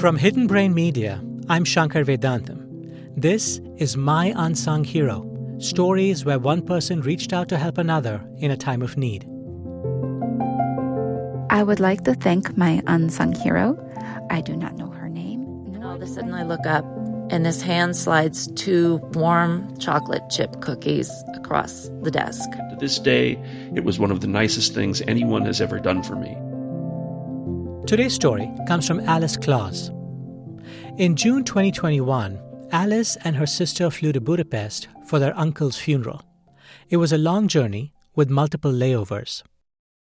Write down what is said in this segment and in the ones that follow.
From Hidden Brain Media, I'm Shankar Vedantam. This is My Unsung Hero stories where one person reached out to help another in a time of need. I would like to thank my unsung hero. I do not know her name. And all of a sudden, I look up, and this hand slides two warm chocolate chip cookies across the desk. To this day, it was one of the nicest things anyone has ever done for me. Today's story comes from Alice Claus. In June 2021, Alice and her sister flew to Budapest for their uncle's funeral. It was a long journey with multiple layovers.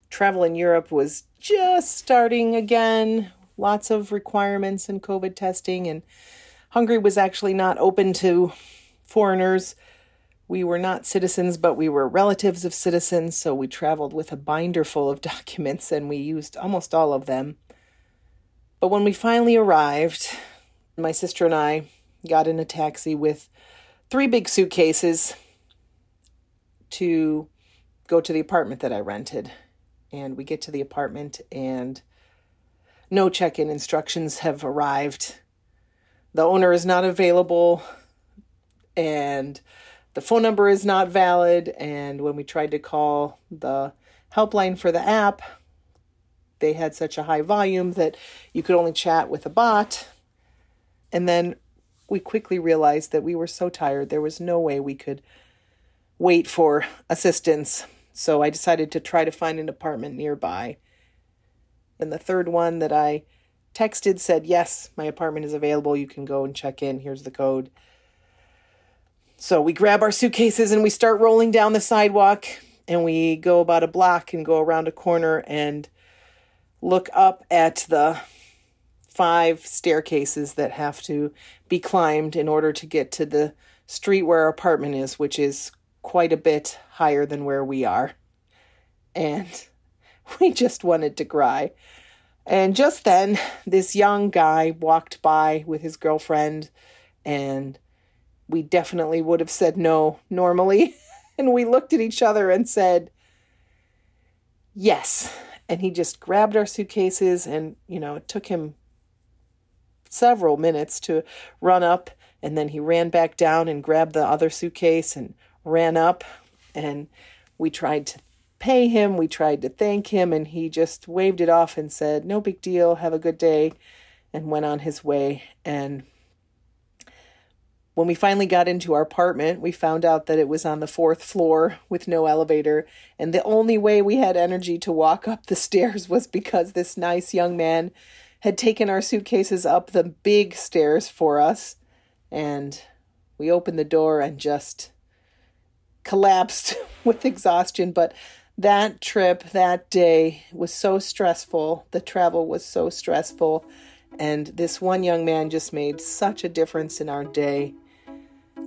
Travel in Europe was just starting again, lots of requirements and COVID testing, and Hungary was actually not open to foreigners. We were not citizens, but we were relatives of citizens, so we traveled with a binder full of documents and we used almost all of them. But when we finally arrived, my sister and I got in a taxi with three big suitcases to go to the apartment that I rented. And we get to the apartment, and no check in instructions have arrived. The owner is not available, and the phone number is not valid. And when we tried to call the helpline for the app, they had such a high volume that you could only chat with a bot. And then we quickly realized that we were so tired, there was no way we could wait for assistance. So I decided to try to find an apartment nearby. And the third one that I texted said, Yes, my apartment is available. You can go and check in. Here's the code. So we grab our suitcases and we start rolling down the sidewalk. And we go about a block and go around a corner and look up at the five staircases that have to be climbed in order to get to the street where our apartment is, which is quite a bit higher than where we are. And we just wanted to cry. And just then, this young guy walked by with his girlfriend, and we definitely would have said no normally. and we looked at each other and said, yes. And he just grabbed our suitcases, and, you know, it took him several minutes to run up. And then he ran back down and grabbed the other suitcase and ran up. And we tried to pay him. We tried to thank him. And he just waved it off and said no big deal. Have a good day. And went on his way. And when we finally got into our apartment, we found out that it was on the fourth floor with no elevator. And the only way we had energy to walk up the stairs was because this nice young man had taken our suitcases up the big stairs for us. And we opened the door and just collapsed with exhaustion. But that trip, that day was so stressful. The travel was so stressful. And this one young man just made such a difference in our day.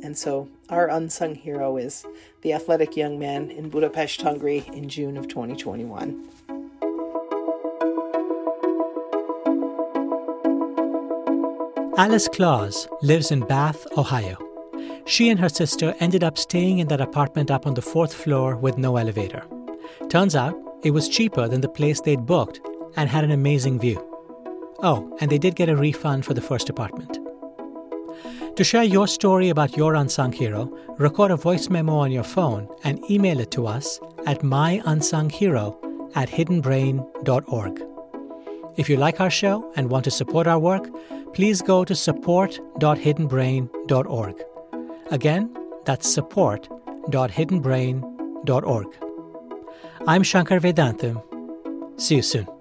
And so our unsung hero is the athletic young man in Budapest, Hungary in June of 2021. Alice Claus lives in Bath, Ohio. She and her sister ended up staying in that apartment up on the fourth floor with no elevator. Turns out it was cheaper than the place they'd booked and had an amazing view. Oh, and they did get a refund for the first apartment. To share your story about your unsung hero, record a voice memo on your phone and email it to us at myunsunghero at hiddenbrain.org. If you like our show and want to support our work, please go to support.hiddenbrain.org. Again, that's support.hiddenbrain.org. I'm Shankar Vedantam. See you soon.